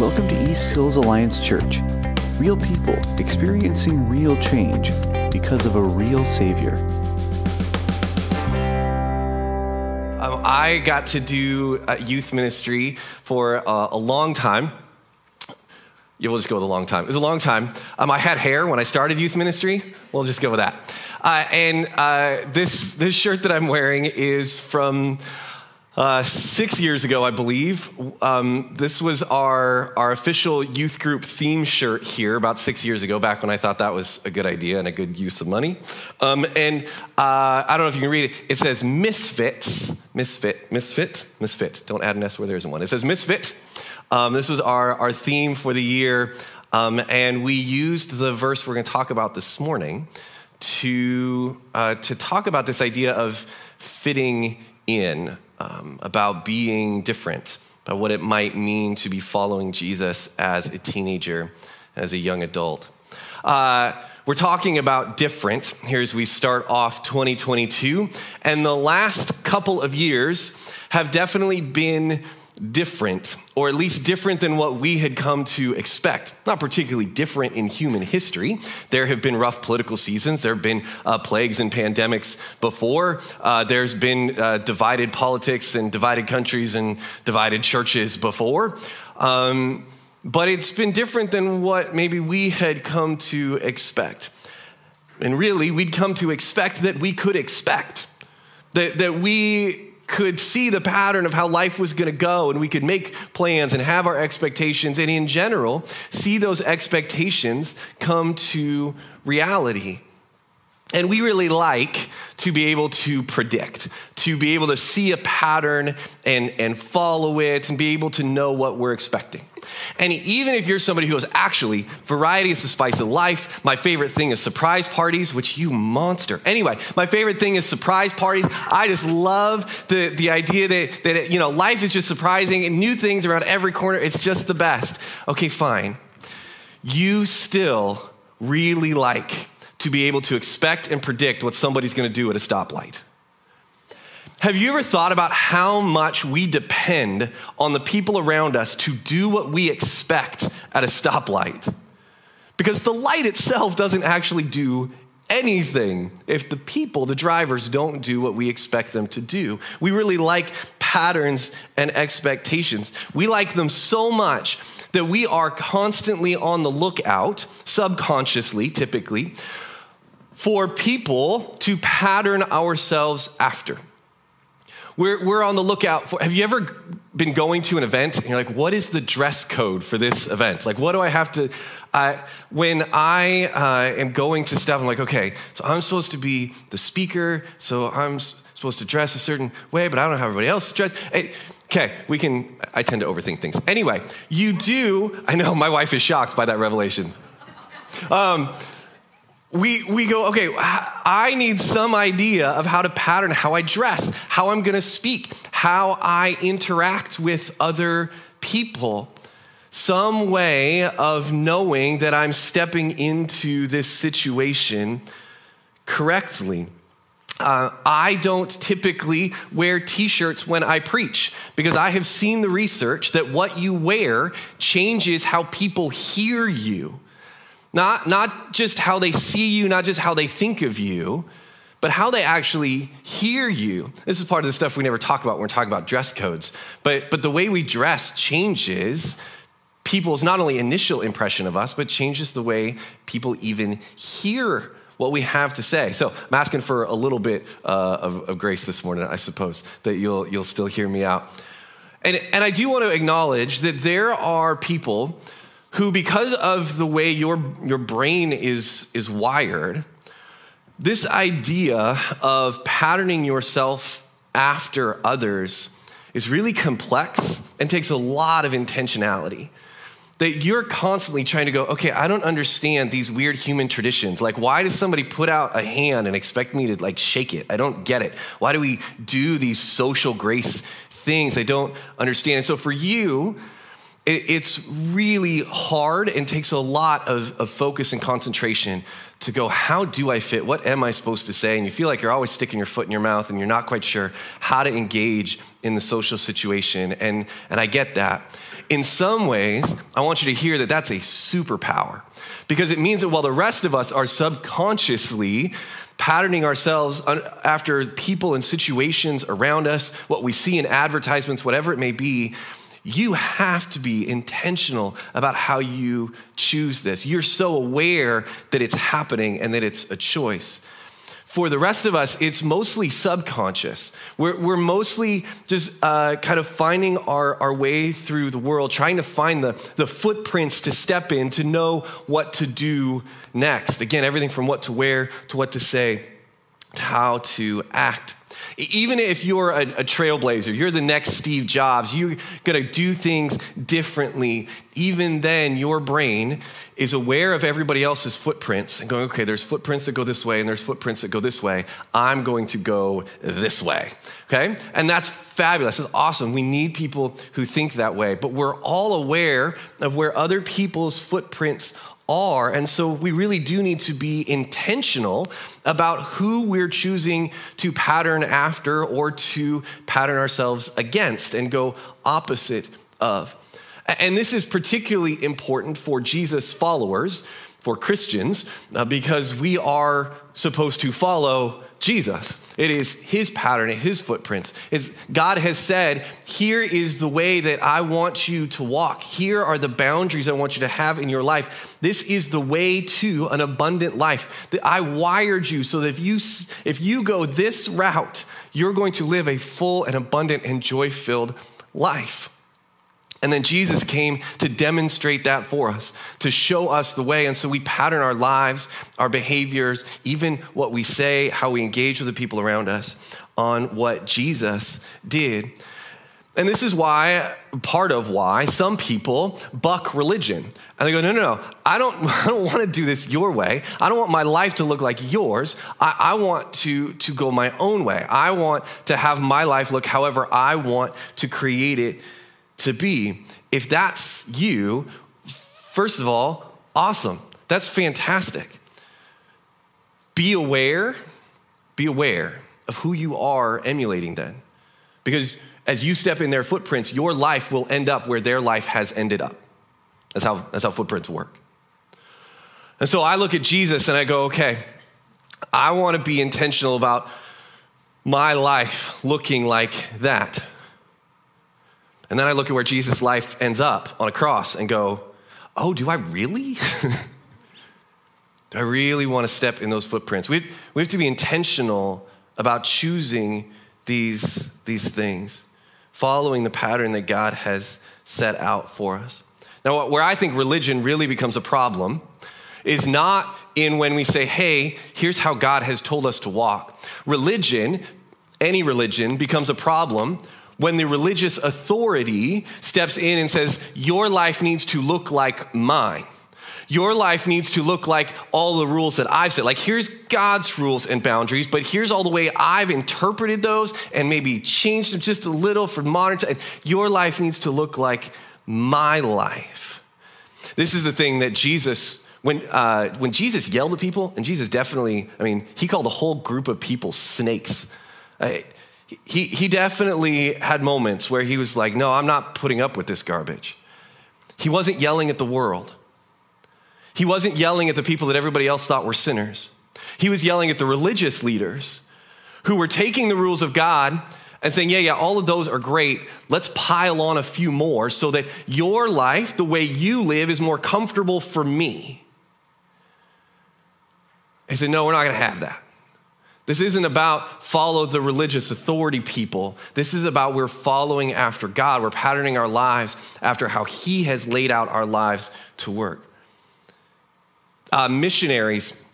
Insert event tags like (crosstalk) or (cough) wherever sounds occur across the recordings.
Welcome to East Hills Alliance Church. Real people experiencing real change because of a real Savior. Um, I got to do uh, youth ministry for uh, a long time. Yeah, we'll just go with a long time. It was a long time. Um, I had hair when I started youth ministry. We'll just go with that. Uh, and uh, this, this shirt that I'm wearing is from uh, six years ago, I believe. Um, this was our, our official youth group theme shirt here about six years ago, back when I thought that was a good idea and a good use of money. Um, and uh, I don't know if you can read it. It says misfits, misfit, misfit, misfit. Don't add an S where there isn't one. It says misfit. Um, this was our, our theme for the year. Um, and we used the verse we're going to talk about this morning to, uh, to talk about this idea of fitting in um, about being different, about what it might mean to be following Jesus as a teenager, as a young adult. Uh, we're talking about different here as we start off 2022. And the last couple of years have definitely been different, or at least different than what we had come to expect. Not particularly different in human history. There have been rough political seasons, there have been uh, plagues and pandemics before, uh, there's been uh, divided politics and divided countries and divided churches before. Um, but it's been different than what maybe we had come to expect. And really, we'd come to expect that we could expect. That, that we could see the pattern of how life was going to go and we could make plans and have our expectations and in general see those expectations come to reality and we really like to be able to predict, to be able to see a pattern and, and follow it and be able to know what we're expecting. And even if you're somebody who has actually, variety is the spice of life. My favorite thing is surprise parties, which you monster. Anyway, my favorite thing is surprise parties. I just love the, the idea that, that you know, life is just surprising and new things around every corner. It's just the best. Okay, fine. You still really like to be able to expect and predict what somebody's gonna do at a stoplight. Have you ever thought about how much we depend on the people around us to do what we expect at a stoplight? Because the light itself doesn't actually do anything if the people, the drivers, don't do what we expect them to do. We really like patterns and expectations. We like them so much that we are constantly on the lookout, subconsciously, typically, for people to pattern ourselves after. We're, we're on the lookout for. Have you ever been going to an event and you're like, what is the dress code for this event? Like, what do I have to. Uh, when I uh, am going to stuff, I'm like, okay, so I'm supposed to be the speaker, so I'm supposed to dress a certain way, but I don't know how everybody else dress. Okay, we can, I tend to overthink things. Anyway, you do, I know my wife is shocked by that revelation. Um, we, we go, okay, I need some idea of how to pattern how I dress, how I'm gonna speak, how I interact with other people. Some way of knowing that I'm stepping into this situation correctly. Uh, I don't typically wear t shirts when I preach because I have seen the research that what you wear changes how people hear you. Not, not just how they see you, not just how they think of you, but how they actually hear you. This is part of the stuff we never talk about when we're talking about dress codes. But, but the way we dress changes people's not only initial impression of us, but changes the way people even hear what we have to say. So I'm asking for a little bit uh, of, of, grace this morning, I suppose, that you'll, you'll still hear me out. And, and I do want to acknowledge that there are people who, because of the way your, your brain is, is wired, this idea of patterning yourself after others is really complex and takes a lot of intentionality. That you're constantly trying to go, okay, I don't understand these weird human traditions. Like, why does somebody put out a hand and expect me to like shake it? I don't get it. Why do we do these social grace things? I don't understand. And so for you, it's really hard and takes a lot of, of, focus and concentration to go, how do I fit? What am I supposed to say? And you feel like you're always sticking your foot in your mouth and you're not quite sure how to engage in the social situation. And, and I get that. in some ways, I want you to hear that that's a superpower because it means that while the rest of us are subconsciously patterning ourselves after people and situations around us, what we see in advertisements, whatever it may be, you have to be intentional about how you choose this. You're so aware that it's happening and that it's a choice. For the rest of us, it's mostly subconscious. We're, we're mostly just uh, kind of finding our, our way through the world, trying to find the, the footprints to step in to know what to do next. Again, everything from what to wear to what to say to how to act. Even if you're a, a, trailblazer, you're the next Steve Jobs, you're gonna do things differently. Even then, your brain is aware of everybody else's footprints and going, okay, there's footprints that go this way and there's footprints that go this way. I'm going to go this way, okay? And that's fabulous. That's awesome. We need people who think that way, but we're all aware of where other people's footprints are. And so we really do need to be intentional about who we're choosing to pattern after or to pattern ourselves against and go opposite of. And this is particularly important for Jesus followers, for Christians, uh, because we are supposed to follow Jesus. It is his pattern, his footprints. It's, God has said, here is the way that I want you to walk. Here are the boundaries I want you to have in your life. This is the way to an abundant life. That I wired you so that if you, if you go this route, you're going to live a full and abundant and joy filled life. And then Jesus came to demonstrate that for us, to show us the way. And so we pattern our lives, our behaviors, even what we say, how we engage with the people around us on what Jesus did. And this is why, part of why, some people buck religion. And they go, no, no, no, I don't, (laughs) I don't want to do this your way. I don't want my life to look like yours. I, I want to, to go my own way. I want to have my life look however I want to create it to be. If that's you, first of all, awesome. That's fantastic. Be aware, be aware of who you are emulating then. Because as you step in their footprints, your life will end up where their life has ended up. That's how, that's how footprints work. And so I look at Jesus and I go, okay, I want to be intentional about my life looking like that. And then I look at where Jesus' life ends up on a cross and go, oh, do I really? (laughs) do I really want to step in those footprints? We we have to be intentional about choosing these, these things, following the pattern that God has set out for us. Now, where I think religion really becomes a problem is not in when we say, hey, here's how God has told us to walk. Religion, any religion, becomes a problem when the religious authority steps in and says, Your life needs to look like mine. Your life needs to look like all the rules that I've set. Like, here's God's rules and boundaries, but here's all the way I've interpreted those and maybe changed them just a little for modern time. Your life needs to look like my life. This is the thing that Jesus, when, uh, when Jesus yelled at people, and Jesus definitely, I mean, he called a whole group of people snakes. Uh, he, he definitely had moments where he was like, No, I'm not putting up with this garbage. He wasn't yelling at the world. He wasn't yelling at the people that everybody else thought were sinners. He was yelling at the religious leaders who were taking the rules of God and saying, Yeah, yeah, all of those are great. Let's pile on a few more so that your life, the way you live, is more comfortable for me. He said, No, we're not going to have that. This isn't about follow the religious authority people. This is about we're following after God. We're patterning our lives after how He has laid out our lives to work. Uh, missionaries,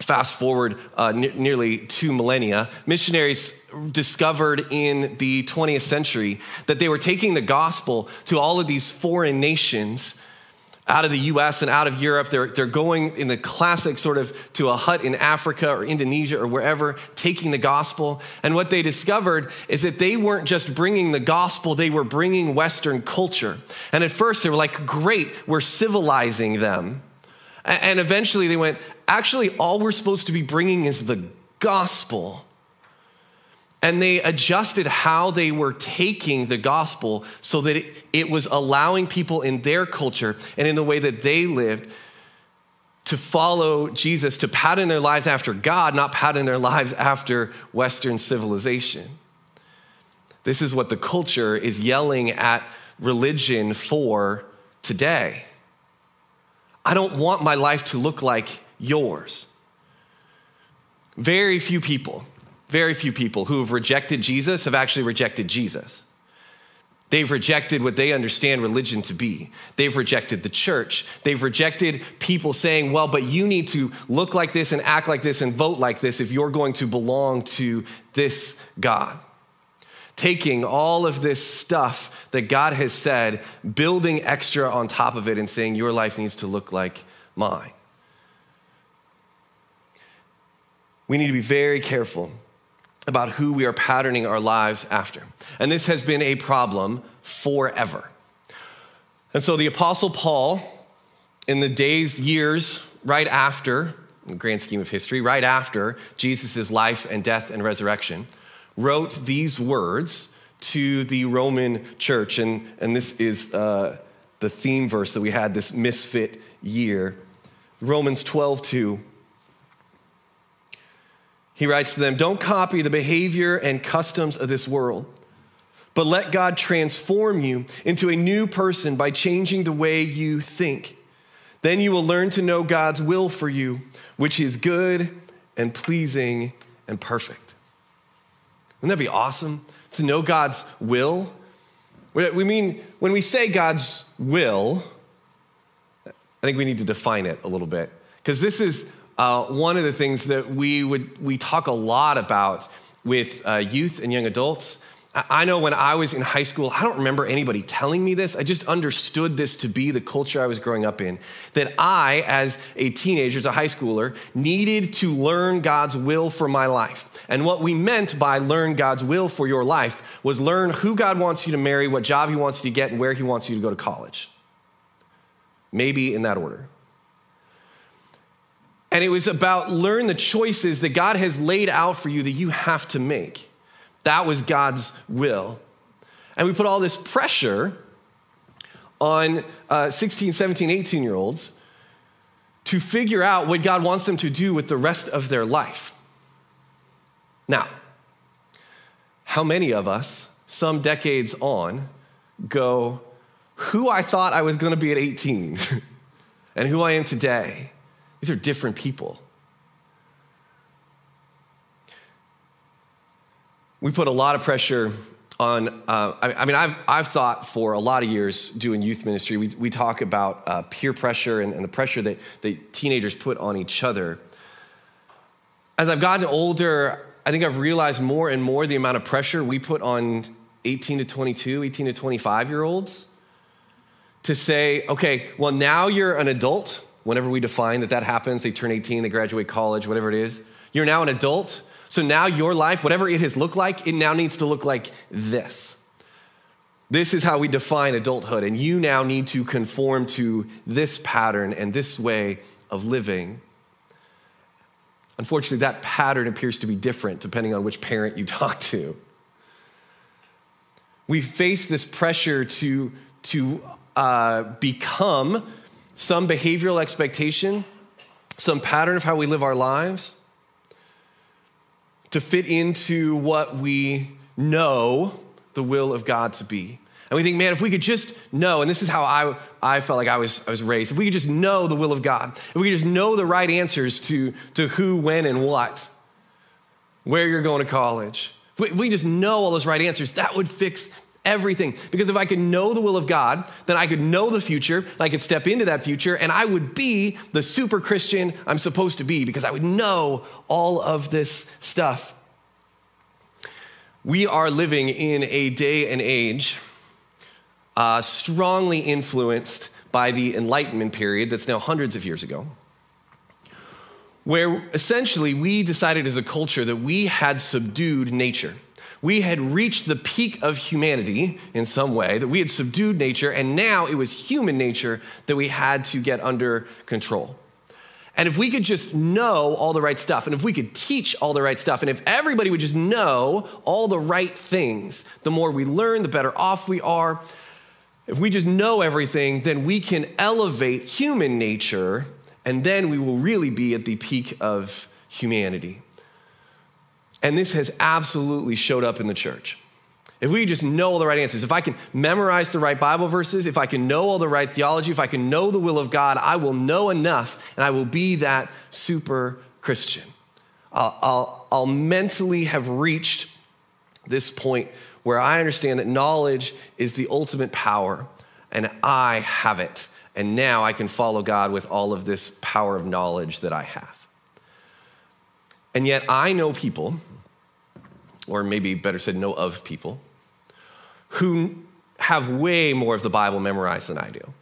fast forward uh, nearly two millennia, missionaries discovered in the 20th century that they were taking the gospel to all of these foreign nations out of the US and out of Europe. They're, they're going in the classic sort of to a hut in Africa or Indonesia or wherever, taking the gospel. And what they discovered is that they weren't just bringing the gospel, they were bringing Western culture. And at first they were like, great, we're civilizing them. And eventually they went, actually, all we're supposed to be bringing is the gospel. And they adjusted how they were taking the gospel so that it, it was allowing people in their culture and in the way that they lived to follow Jesus, to pattern their lives after God, not pattern their lives after Western civilization. This is what the culture is yelling at religion for today. I don't want my life to look like yours. Very few people, very few people who have rejected Jesus have actually rejected Jesus. They've rejected what they understand religion to be. They've rejected the church. They've rejected people saying, well, but you need to look like this and act like this and vote like this if you're going to belong to this God. Taking all of this stuff that God has said, building extra on top of it, and saying, your life needs to look like mine. We need to be very careful about who we are patterning our lives after. And this has been a problem forever. And so the Apostle Paul, in the days, years right after, in the grand scheme of history, right after Jesus' life and death and resurrection, wrote these words to the Roman church. And, and this is uh, the theme verse that we had this misfit year. Romans 12, 2. He writes to them, Don't copy the behavior and customs of this world, but let God transform you into a new person by changing the way you think. Then you will learn to know God's will for you, which is good and pleasing and perfect. Wouldn't that be awesome to know God's will? We mean, when we say God's will, I think we need to define it a little bit. Because this is uh, one of the things that we would we talk a lot about with uh, youth and young adults. I know when I was in high school, I don't remember anybody telling me this. I just understood this to be the culture I was growing up in. That I, as a teenager, as a high schooler, needed to learn God's will for my life. And what we meant by learn God's will for your life was learn who God wants you to marry, what job He wants you to get, and where He wants you to go to college. Maybe in that order. And it was about learn the choices that God has laid out for you that you have to make. That was God's will. And we put all this pressure on uh, 16, 17, 18 year olds to figure out what God wants them to do with the rest of their life. Now, how many of us, some decades on, go, who I thought I was going to be at 18 (laughs) and who I am today? These are different people. We put a lot of pressure on, uh, I, I, mean, I've, I've thought for a lot of years doing youth ministry, we, we talk about uh, peer pressure and, and the pressure that, that teenagers put on each other. As I've gotten older, I think I've realized more and more the amount of pressure we put on 18 to 22, 18 to 25 year olds to say, okay, well, now you're an adult whenever we define that that happens, they turn 18, they graduate college, whatever it is. You're now an adult. So now your life, whatever it has looked like, it now needs to look like this. This is how we define adulthood. And you now need to conform to this pattern and this way of living. Unfortunately, that pattern appears to be different depending on which parent you (laughs) talk to. We face this pressure to, to uh, become some behavioral expectation, some pattern of how we live our lives to fit into what we know the will of God to be. And we think, man, if we could just know, and this is how I, I felt like I was, I was raised, if we could just know the will of God, if we could just know the right answers to, to who, when, and what, where you're going to college, if we, if we just know all those right answers, that would fix everything. Because if I could know the will of God, then I could know the future, I could step into that future, and I would be the super Christian I'm supposed to be because I would know all of this stuff. We are living in a day and age uh, strongly influenced by the Enlightenment period that's now hundreds of years ago. Where essentially we decided as a culture that we had subdued nature we had reached the peak of humanity in some way, that we had subdued nature, and now it was human nature that we had to get under control. And if we could just know all the right stuff, and if we could teach all the right stuff, and if everybody would just know all the right things, the more we learn, the better off we are. If we just know everything, then we can elevate human nature, and then we will really be at the peak of humanity. And this has absolutely showed up in the church. If we just know all the right answers, if I can memorize the right Bible verses, if I can know all the right theology, if I can know the will of God, I will know enough and I will be that super Christian. I'll, I'll, I'll mentally have reached this point where I understand that knowledge is the ultimate power and I have it. And now I can follow God with all of this power of knowledge that I have. And yet I know people, or maybe better said, know of people who have way more of the Bible memorized than I do,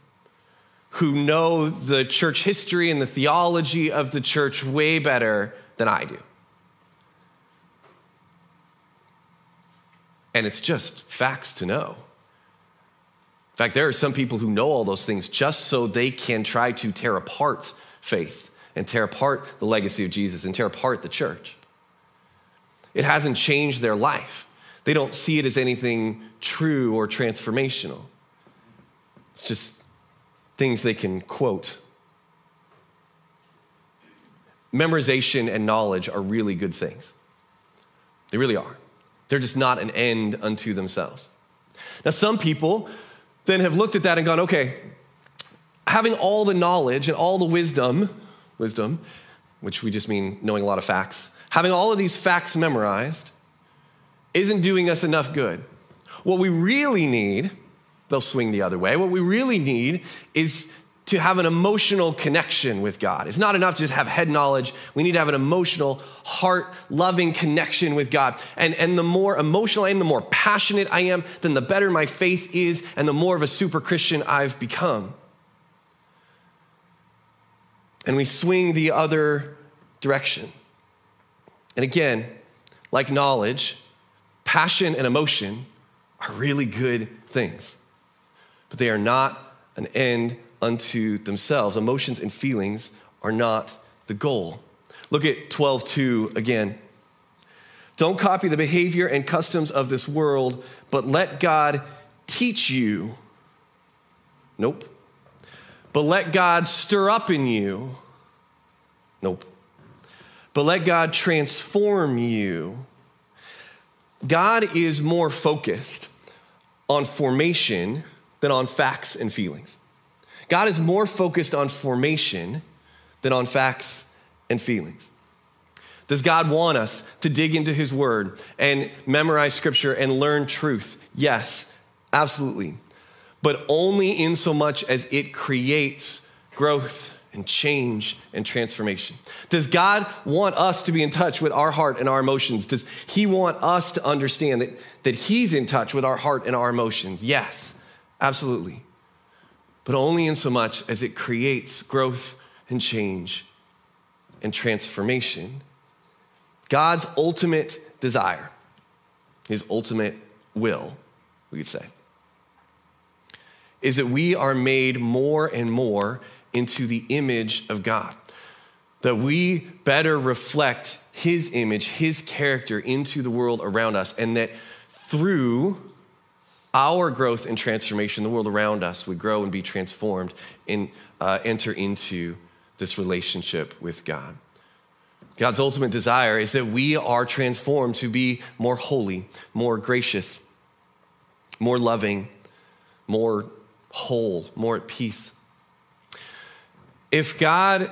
who know the church history and the theology of the church way better than I do. And it's just facts to know. In fact, there are some people who know all those things just so they can try to tear apart faith and tear apart the legacy of Jesus and tear apart the church. It hasn't changed their life. They don't see it as anything true or transformational. It's just things they can quote. Memorization and knowledge are really good things. They really are. They're just not an end unto themselves. Now, some people then have looked at that and gone, okay, having all the knowledge and all the wisdom, wisdom, which we just mean knowing a lot of facts, having all of these facts memorized isn't doing us enough good. What we really need, they'll swing the other way, what we really need is to have an emotional connection with God. It's not enough to just have head knowledge. We need to have an emotional, heart loving connection with God. And, and the more emotional I am, the more passionate I am, then the better my faith is, and the more of a super Christian I've become. And we swing the other direction. And again, like knowledge, passion and emotion are really good things, but they are not an end unto themselves. Emotions and feelings are not the goal. Look at 12:2 again. Don't copy the behavior and customs of this world, but let God teach you. Nope. But let God stir up in you. Nope. But let God transform you God is more focused on formation than on facts and feelings. God is more focused on formation than on facts and feelings. Does God want us to dig into His Word and memorize Scripture and learn truth? Yes, absolutely. But only in so much as it creates growth and change and transformation? Does God want us to be in touch with our heart and our emotions? Does He want us to understand that, that He's in touch with our heart and our emotions? Yes, absolutely. But only in so much as it creates growth and change and transformation. God's ultimate desire, His ultimate will, we could say, is that we are made more and more into the image of God. That we better reflect His image, His character into the world around us, and that through our growth and transformation, the world around us would grow and be transformed and uh, enter into this relationship with God. God's ultimate desire is that we are transformed to be more holy, more gracious, more loving, more whole, more at peace. If God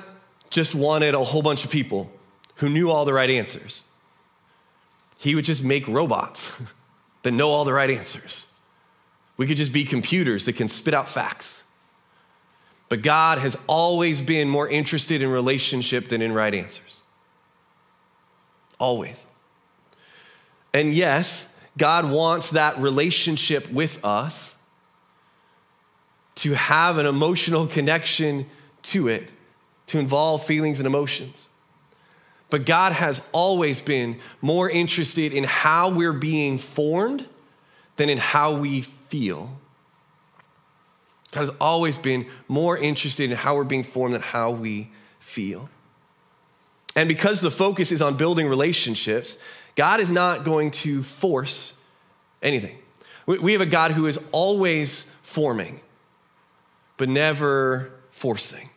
just wanted a whole bunch of people who knew all the right answers, he would just make robots (laughs) that know all the right answers. We could just be computers that can spit out facts. But God has always been more interested in relationship than in right answers. Always. And yes, God wants that relationship with us to have an emotional connection to it to involve feelings and emotions. But God has always been more interested in how we're being formed than in how we feel. God has always been more interested in how we're being formed than how we feel. And because the focus is on building relationships, God is not going to force anything. We have a God who is always forming, but never forcing.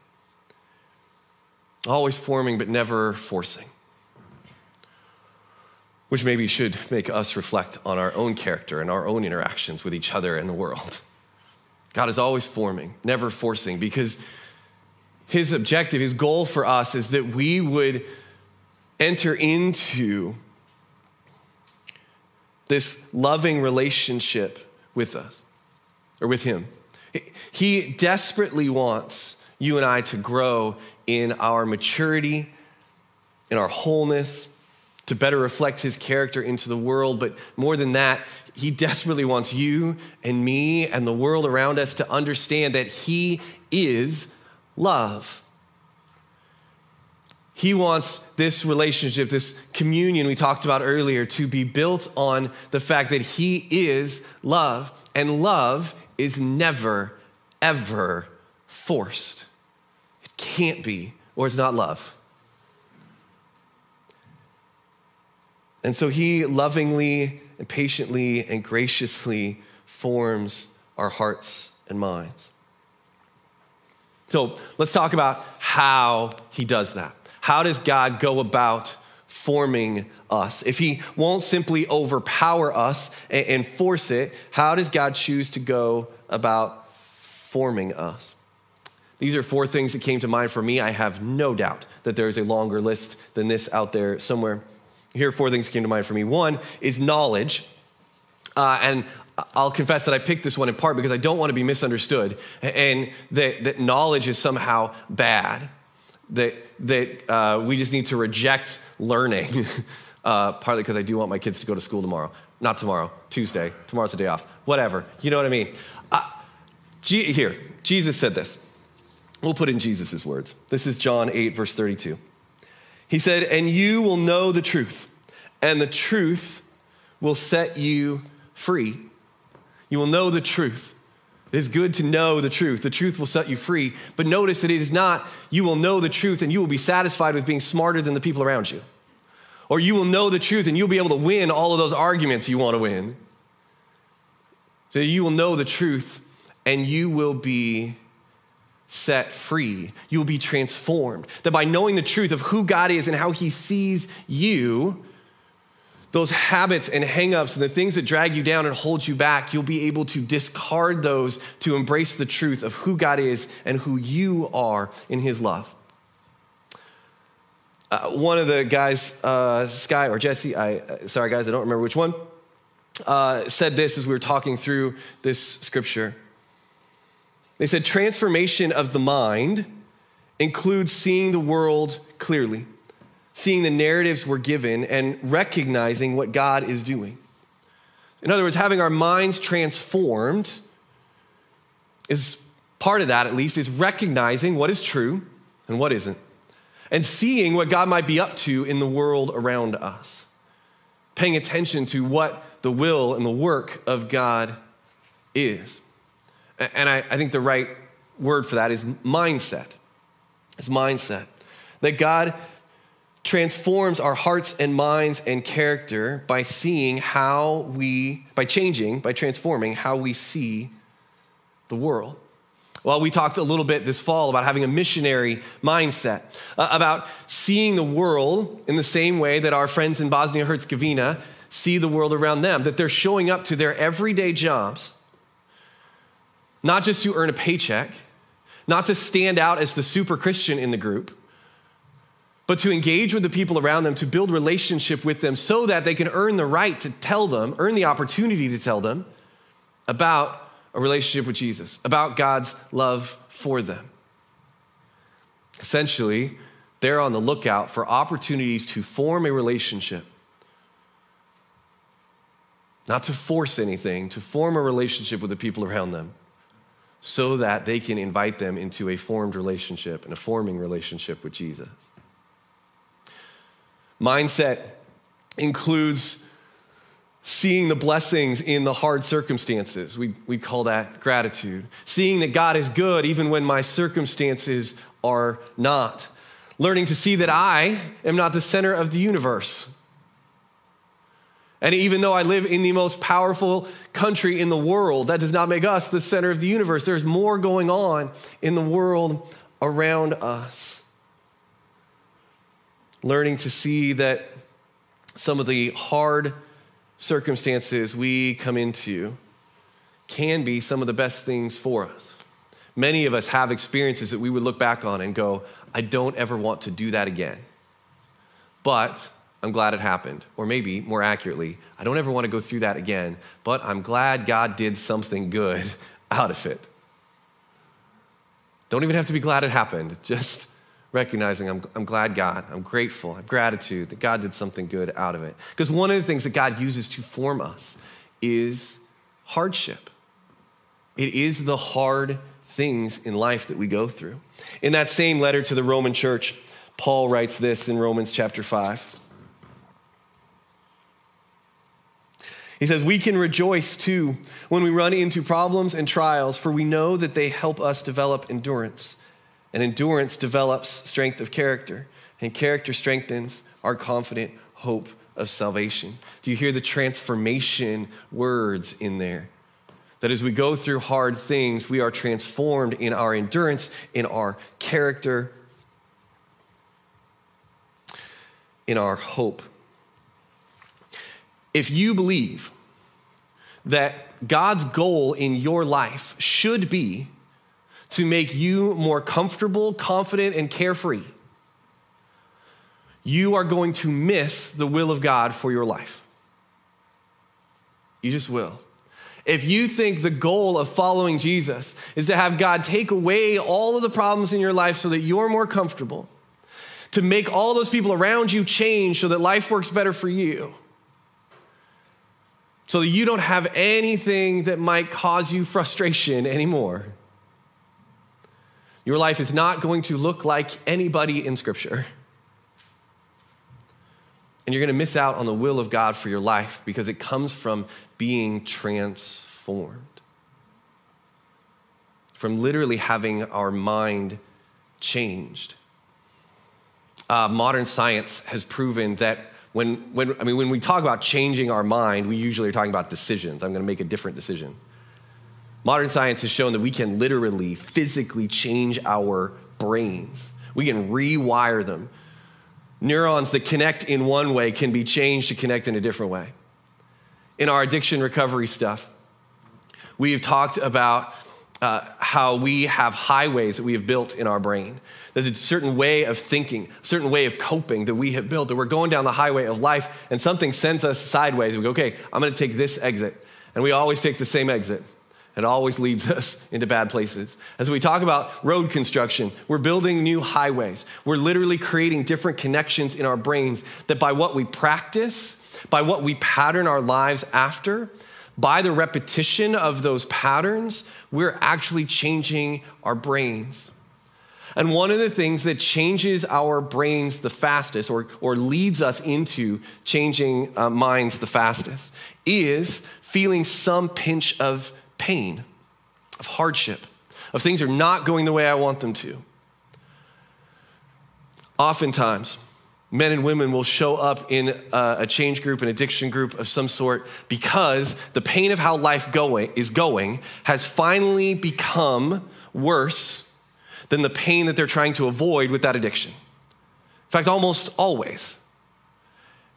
Always forming, but never forcing. Which maybe should make us reflect on our own character and our own interactions with each other and the world. God is always forming, never forcing, because his objective, his goal for us is that we would enter into this loving relationship with us or with him. He desperately wants you and I to grow in our maturity, in our wholeness, to better reflect his character into the world. But more than that, he desperately wants you and me and the world around us to understand that he is love. He wants this relationship, this communion we talked about earlier, to be built on the fact that He is love. And love is never, ever forced. Can't be, or it's not love. And so He lovingly and patiently and graciously forms our hearts and minds. So let's talk about how he does that. How does God go about forming us? If he won't simply overpower us and force it, how does God choose to go about forming us? These are four things that came to mind for me. I have no doubt that there is a longer list than this out there somewhere. Here are four things that came to mind for me. One is knowledge. Uh, and I'll confess that I picked this one in part because I don't want to be misunderstood and that, that knowledge is somehow bad, that, that uh, we just need to reject learning, (laughs) uh, partly because I do want my kids to go to school tomorrow. Not tomorrow, Tuesday. Tomorrow's a day off. Whatever. You know what I mean? Uh, G- here, Jesus said this. We'll put in Jesus' words. This is John 8, verse 32. He said, And you will know the truth, and the truth will set you free. You will know the truth. It is good to know the truth. The truth will set you free. But notice that it is not, you will know the truth and you will be satisfied with being smarter than the people around you. Or you will know the truth and you'll be able to win all of those arguments you want to win. So you will know the truth and you will be set free. You will be transformed. That by knowing the truth of who God is and how He sees you, those habits and hangups and the things that drag you down and hold you back, you'll be able to discard those to embrace the truth of who God is and who you are in His love. Uh, one of the guys, uh, Sky or Jesse, I uh, sorry guys, I don't remember which one, uh, said this as we were talking through this scripture. They said transformation of the mind includes seeing the world clearly seeing the narratives we're given and recognizing what God is doing. In other words, having our minds transformed is part of that, at least, is recognizing what is true and what isn't, and seeing what God might be up to in the world around us, paying attention to what the will and the work of God is. And I, I think the right word for that is mindset. It's mindset. That God transforms our hearts and minds and character by seeing how we, by changing, by transforming how we see the world. Well, we talked a little bit this fall about having a missionary mindset, uh, about seeing the world in the same way that our friends in Bosnia Herzegovina see the world around them, that they're showing up to their everyday jobs, not just to earn a paycheck, not to stand out as the super Christian in the group, but to engage with the people around them, to build relationship with them so that they can earn the right to tell them, earn the opportunity to tell them about a relationship with Jesus, about God's love for them. Essentially, they're on the lookout for opportunities to form a relationship. Not to force anything, to form a relationship with the people around them so that they can invite them into a formed relationship and a forming relationship with Jesus. Mindset includes seeing the blessings in the hard circumstances. We, we call that gratitude. Seeing that God is good even when my circumstances are not. learning to see that I am not the center of the universe. And even though I live in the most powerful country in the world, that does not make us the center of the universe. There's more going on in the world around us. Learning to see that some of the hard circumstances we come into can be some of the best things for us. Many of us have experiences that we would look back on and go, I don't ever want to do that again. But I'm glad it happened. Or maybe more accurately, I don't ever want to go through that again, but I'm glad God did something good (laughs) out of it. Don't even have to be glad it happened, (laughs) just recognizing I'm, I'm glad God, I'm grateful, I have gratitude that God did something good out of it. Because one of the things that God uses to form us is hardship. It is the hard things in life that we go through. In that same letter to the Roman church, Paul writes this in Romans chapter 5. He says, We can rejoice too when we run into problems and trials, for we know that they help us develop endurance. And endurance develops strength of character, and character strengthens our confident hope of salvation. Do you hear the transformation words in there? That as we go through hard things, we are transformed in our endurance, in our character, in our hope if you believe that God's goal in your life should be to make you more comfortable, confident, and carefree, you are going to miss the will of God for your life. You just will. If you think the goal of following Jesus is to have God take away all of the problems in your life so that you're more comfortable, to make all those people around you change so that life works better for you, so that you don't have anything that might cause you frustration anymore. Your life is not going to look like anybody in Scripture. And you're going to miss out on the will of God for your life because it comes from being transformed, from literally having our mind changed. Uh, modern science has proven that when, when, I mean, when we talk about changing our mind, we usually are talking about decisions. I'm going to make a different decision. Modern science has shown that we can literally, physically change our brains. We can rewire them. Neurons that connect in one way can be changed to connect in a different way. In our addiction recovery stuff, we've talked about uh, how we have highways that we have built in our brain. There's a certain way of thinking, a certain way of coping that we have built, that we're going down the highway of life and something sends us sideways. We go, okay, I'm gonna take this exit. And we always take the same exit. It always leads (laughs) us into bad places. As we talk about road construction, we're building new highways. We're literally creating different connections in our brains that by what we practice, by what we pattern our lives after, by the repetition of those patterns, we're actually changing our brains. And one of the things that changes our brains the fastest or, or leads us into changing uh, minds the fastest is feeling some pinch of pain, of hardship, of things are not going the way I want them to. Oftentimes, men and women will show up in uh, a change group, an addiction group of some sort, because the pain of how life going, is going has finally become worse than the pain that they're trying to avoid with that addiction. In fact, almost always.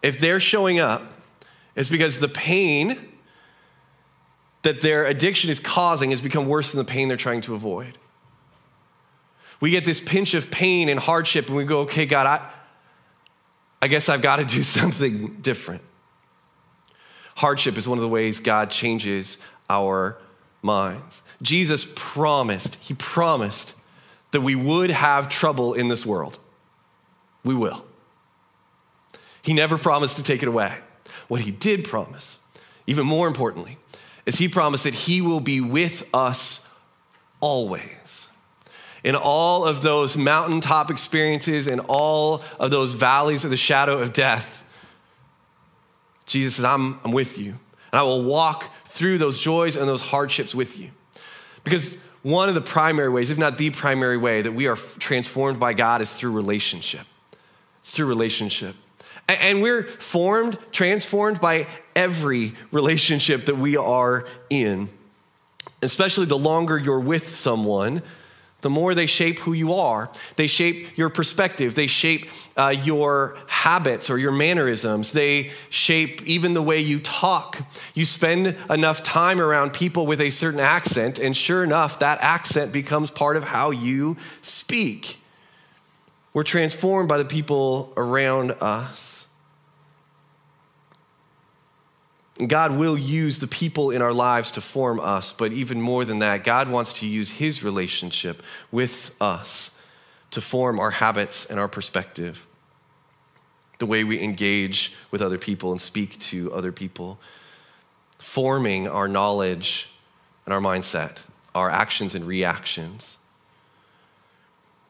If they're showing up, it's because the pain that their addiction is causing has become worse than the pain they're trying to avoid. We get this pinch of pain and hardship, and we go, okay, God, I, I guess I've got to do (laughs) something different. Hardship is one of the ways God changes our minds. Jesus promised, He promised that we would have trouble in this world. We will. He never promised to take it away. What He did promise, even more importantly, is He promised that He will be with us always in all of those mountaintop experiences, in all of those valleys of the shadow of death, Jesus says, I'm, I'm with you. And I will walk through those joys and those hardships with you. Because one of the primary ways, if not the primary way, that we are transformed by God is through relationship. It's through relationship. And we're formed, transformed by every relationship that we are in. Especially the longer you're with someone, the more they shape who you are. They shape your perspective. They shape uh, your habits or your mannerisms. They shape even the way you talk. You spend enough time around people with a certain accent, and sure enough, that accent becomes part of how you speak. We're transformed by the people around us. God will use the people in our lives to form us, but even more than that, God wants to use His relationship with us to form our habits and our perspective, the way we engage with other people and speak to other people, forming our knowledge and our mindset, our actions and reactions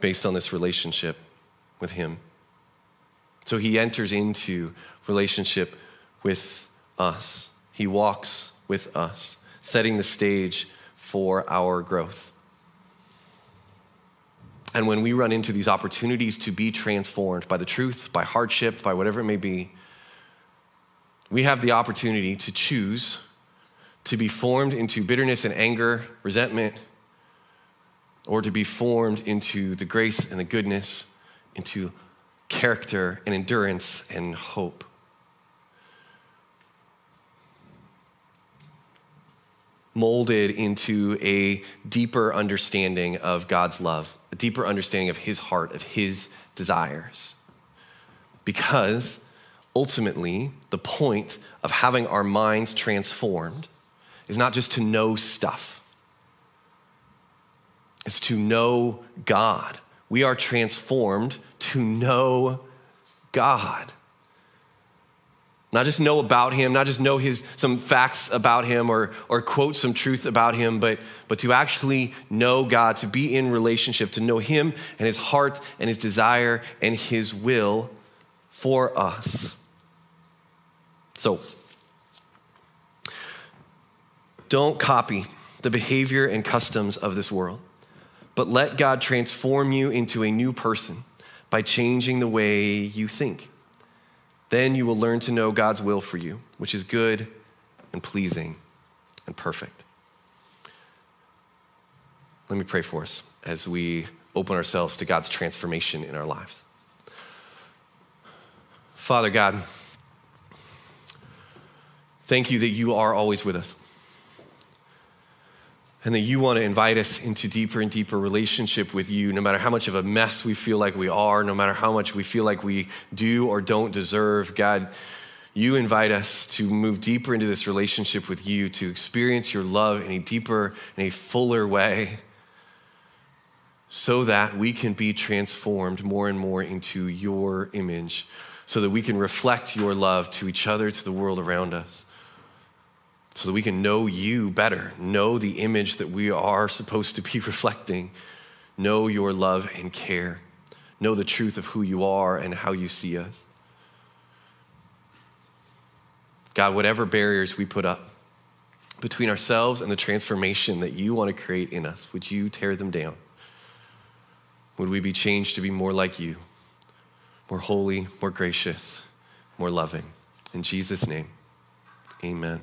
based on this relationship with Him. So He enters into relationship with us. He walks with us, setting the stage for our growth. And when we run into these opportunities to be transformed by the truth, by hardship, by whatever it may be, we have the opportunity to choose to be formed into bitterness and anger, resentment, or to be formed into the grace and the goodness, into character and endurance and hope. Molded into a deeper understanding of God's love, a deeper understanding of His heart, of His desires. Because ultimately, the point of having our minds transformed is not just to know stuff, it's to know God. We are transformed to know God. Not just know about him, not just know his some facts about him or, or quote some truth about him, but, but to actually know God, to be in relationship, to know him and his heart and his desire and his will for us. So, don't copy the behavior and customs of this world, but let God transform you into a new person by changing the way you think. Then you will learn to know God's will for you, which is good and pleasing and perfect. Let me pray for us as we open ourselves to God's transformation in our lives. Father God, thank you that you are always with us and that you want to invite us into deeper and deeper relationship with you, no matter how much of a mess we feel like we are, no matter how much we feel like we do or don't deserve. God, you invite us to move deeper into this relationship with you, to experience your love in a deeper and a fuller way, so that we can be transformed more and more into your image, so that we can reflect your love to each other, to the world around us so that we can know you better, know the image that we are supposed to be (laughs) reflecting, know your love and care, know the truth of who you are and how you see us. God, whatever barriers we put up between ourselves and the transformation that you want to create in us, would you tear them down? Would we be changed to be more like you, more holy, more gracious, more loving? In Jesus' name, amen.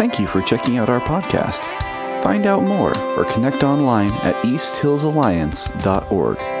Thank you for checking out our podcast. Find out more or connect online at easthillsalliance.org.